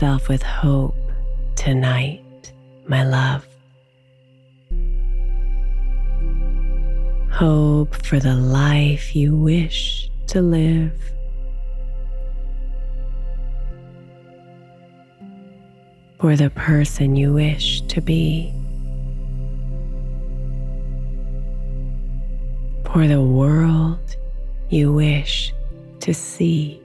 Yourself with hope tonight, my love. Hope for the life you wish to live. For the person you wish to be. For the world you wish to see.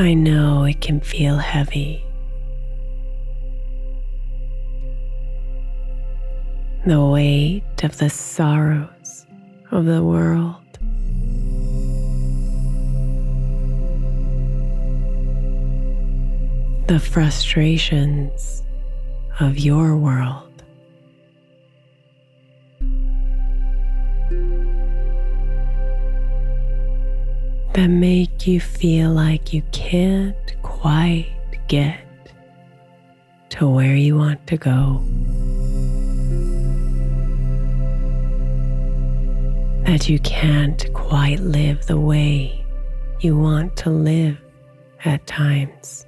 I know it can feel heavy. The weight of the sorrows of the world. The frustrations of your world. That make you feel like you can't quite get to where you want to go. That you can't quite live the way you want to live at times.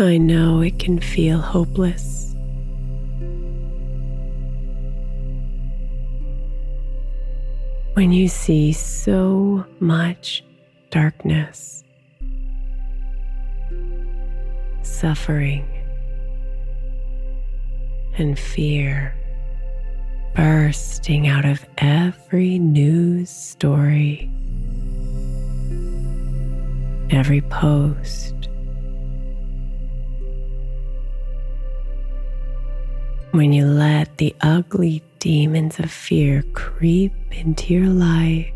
I know it can feel hopeless. When you see so much darkness, suffering, and fear bursting out of every news story, every post, when you let the ugly demons of fear creep into your life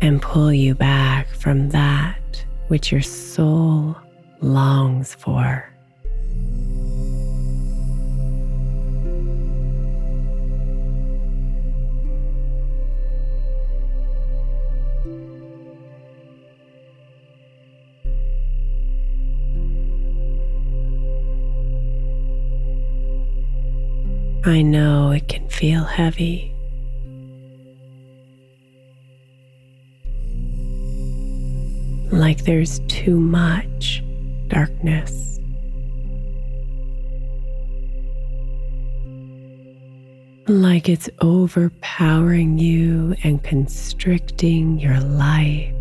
and pull you back from that which your soul longs for. I know it can feel heavy. Like there's too much darkness. Like it's overpowering you and constricting your life.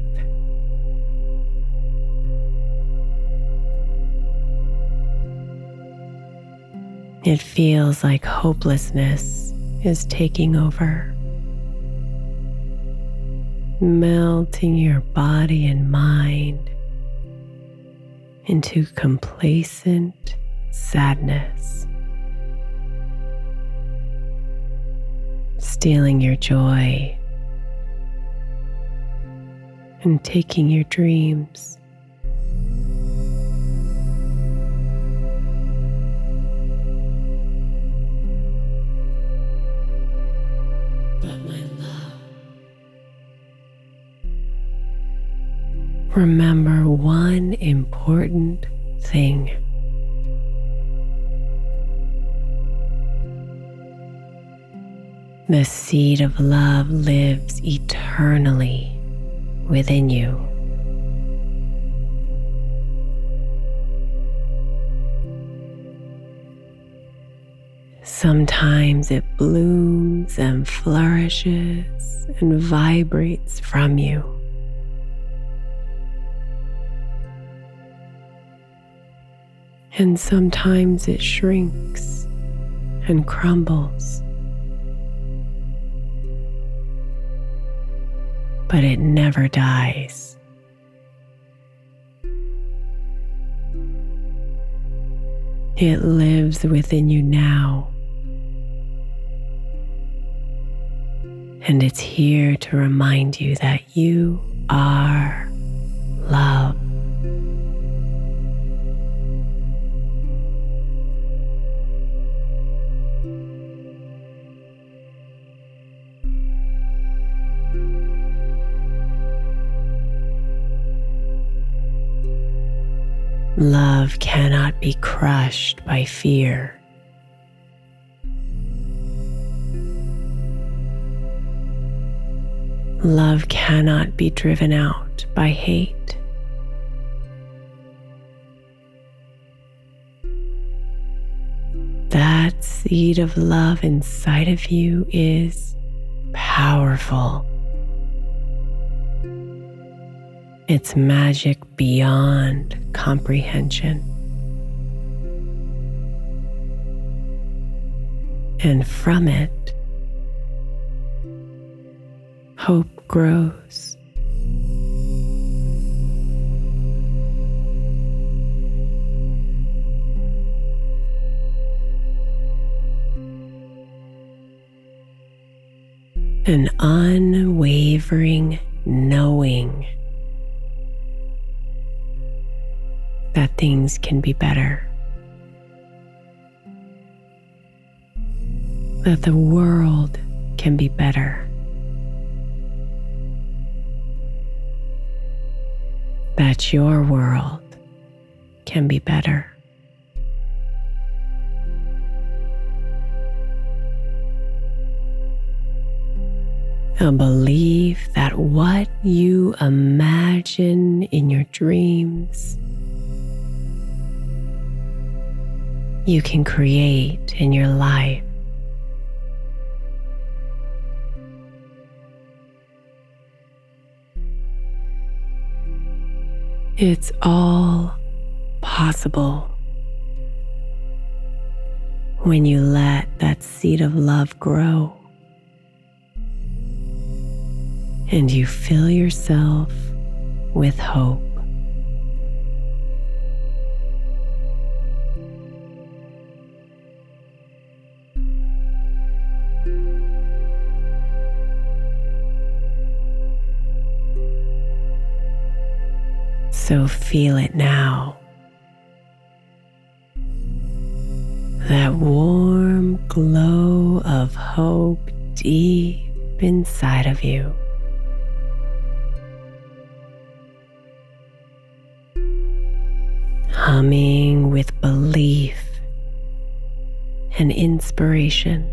It feels like hopelessness is taking over, melting your body and mind into complacent sadness, stealing your joy and taking your dreams. Remember one important thing. The seed of love lives eternally within you. Sometimes it blooms and flourishes and vibrates from you. And sometimes it shrinks and crumbles. But it never dies. It lives within you now. And it's here to remind you that you are be crushed by fear. Love cannot be driven out by hate. That seed of love inside of you is powerful. its magic beyond comprehension. And from it, hope grows. An unwavering knowing that things can be better. That the world can be better. That your world can be better. A belief that what you imagine in your dreams, you can create in your life. It's all possible when you let that seed of love grow and you fill yourself with hope. So feel it now. That warm glow of hope deep inside of you. Humming with belief and inspiration.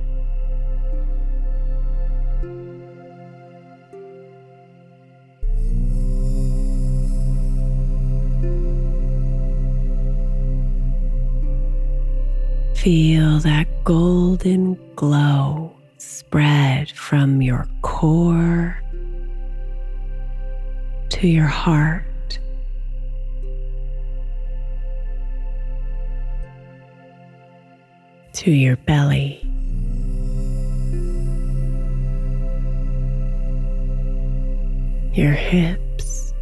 Feel that golden glow spread from your core to your heart. To your belly. Your hips.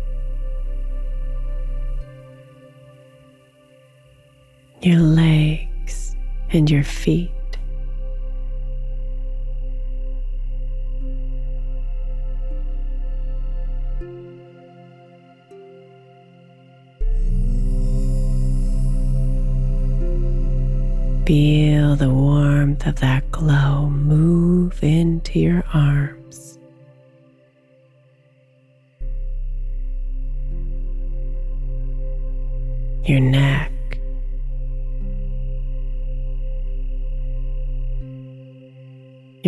Your legs and your feet. Feel the warmth of that glow move into your arms. Your neck.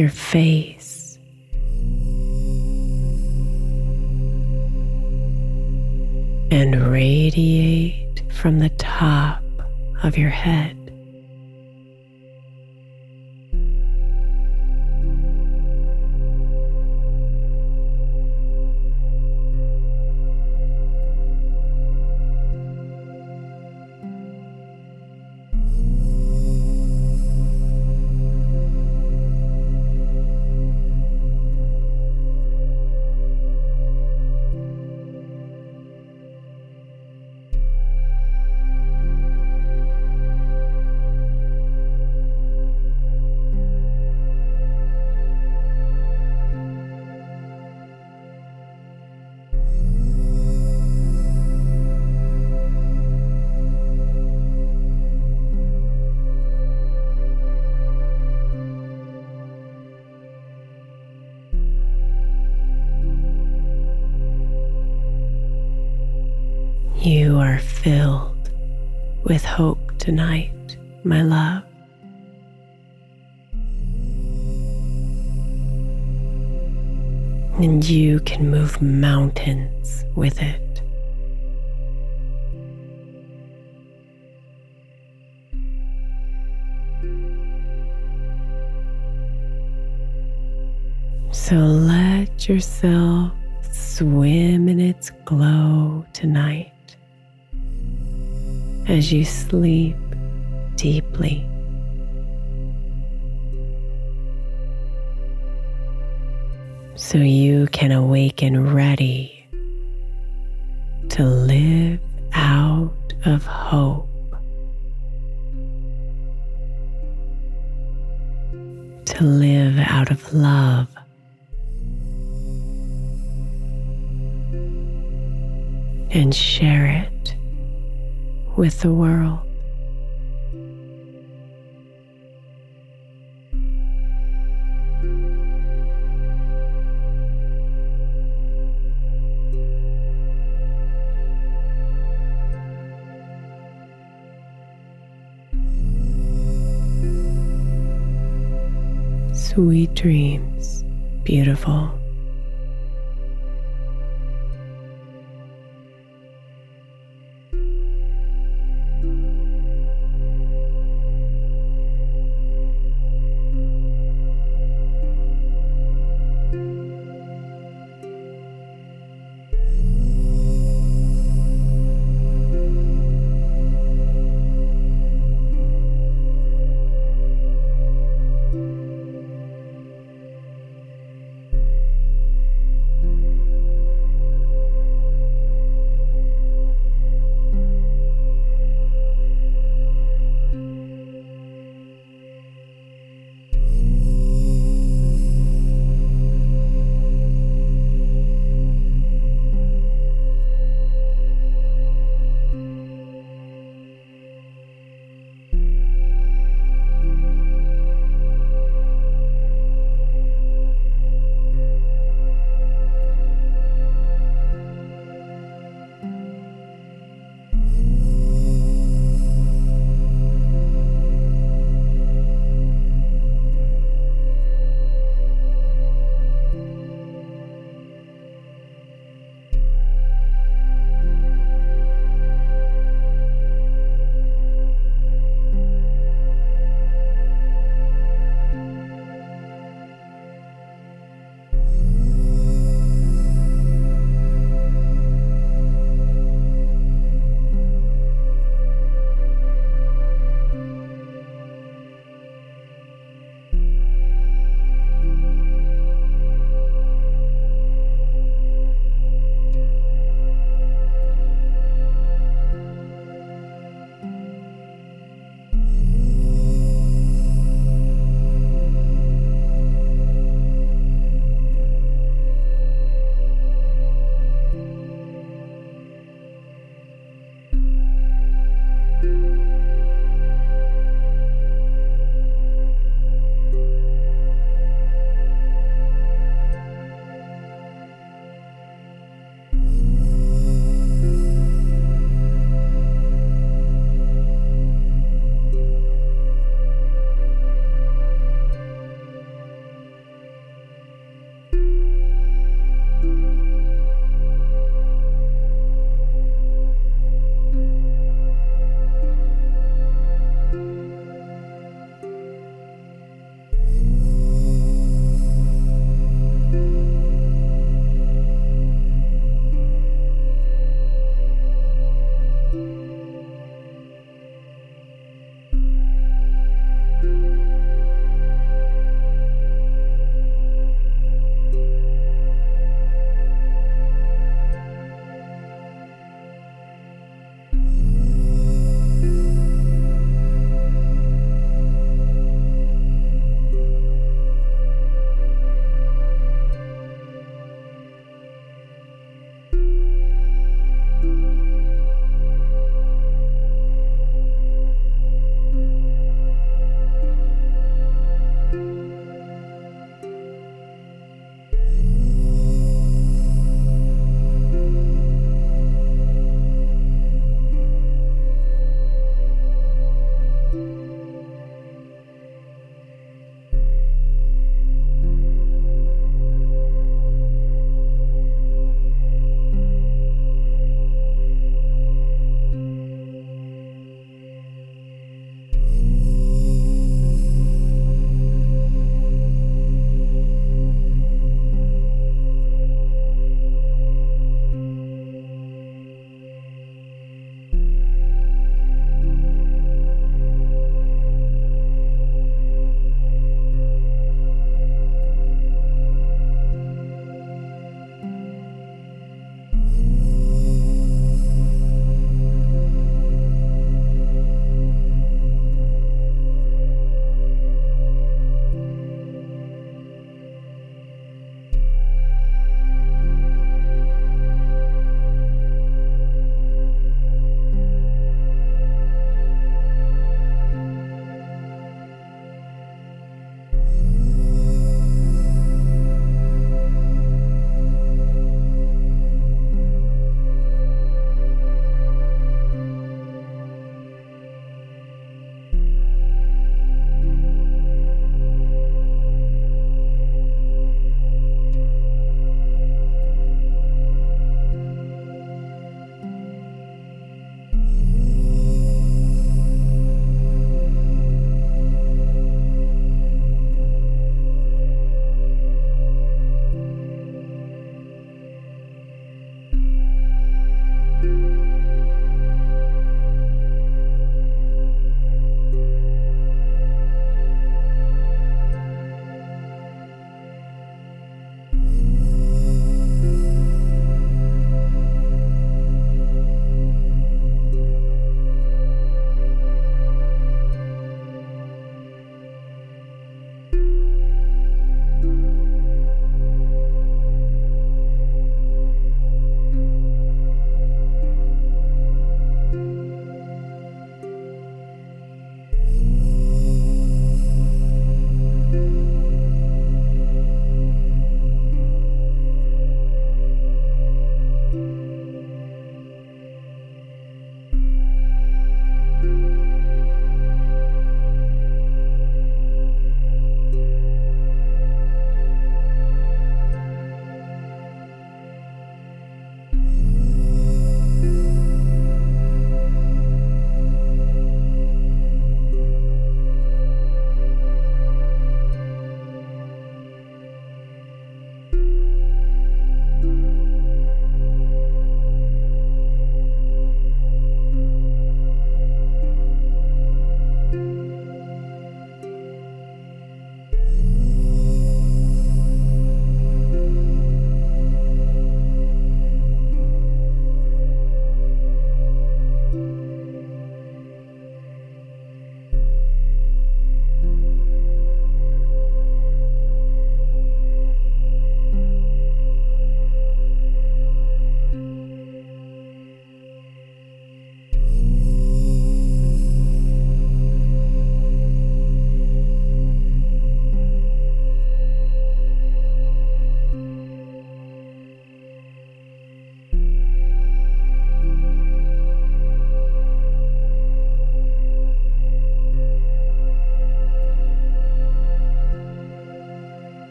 Your face. And radiate from the top of your head. Tonight, my love. And you can move mountains with it. So let yourself swim in its glow tonight as you sleep deeply. so you can awaken ready to live out of hope. To live out of love. And share it with the world. Sweet dreams, beautiful.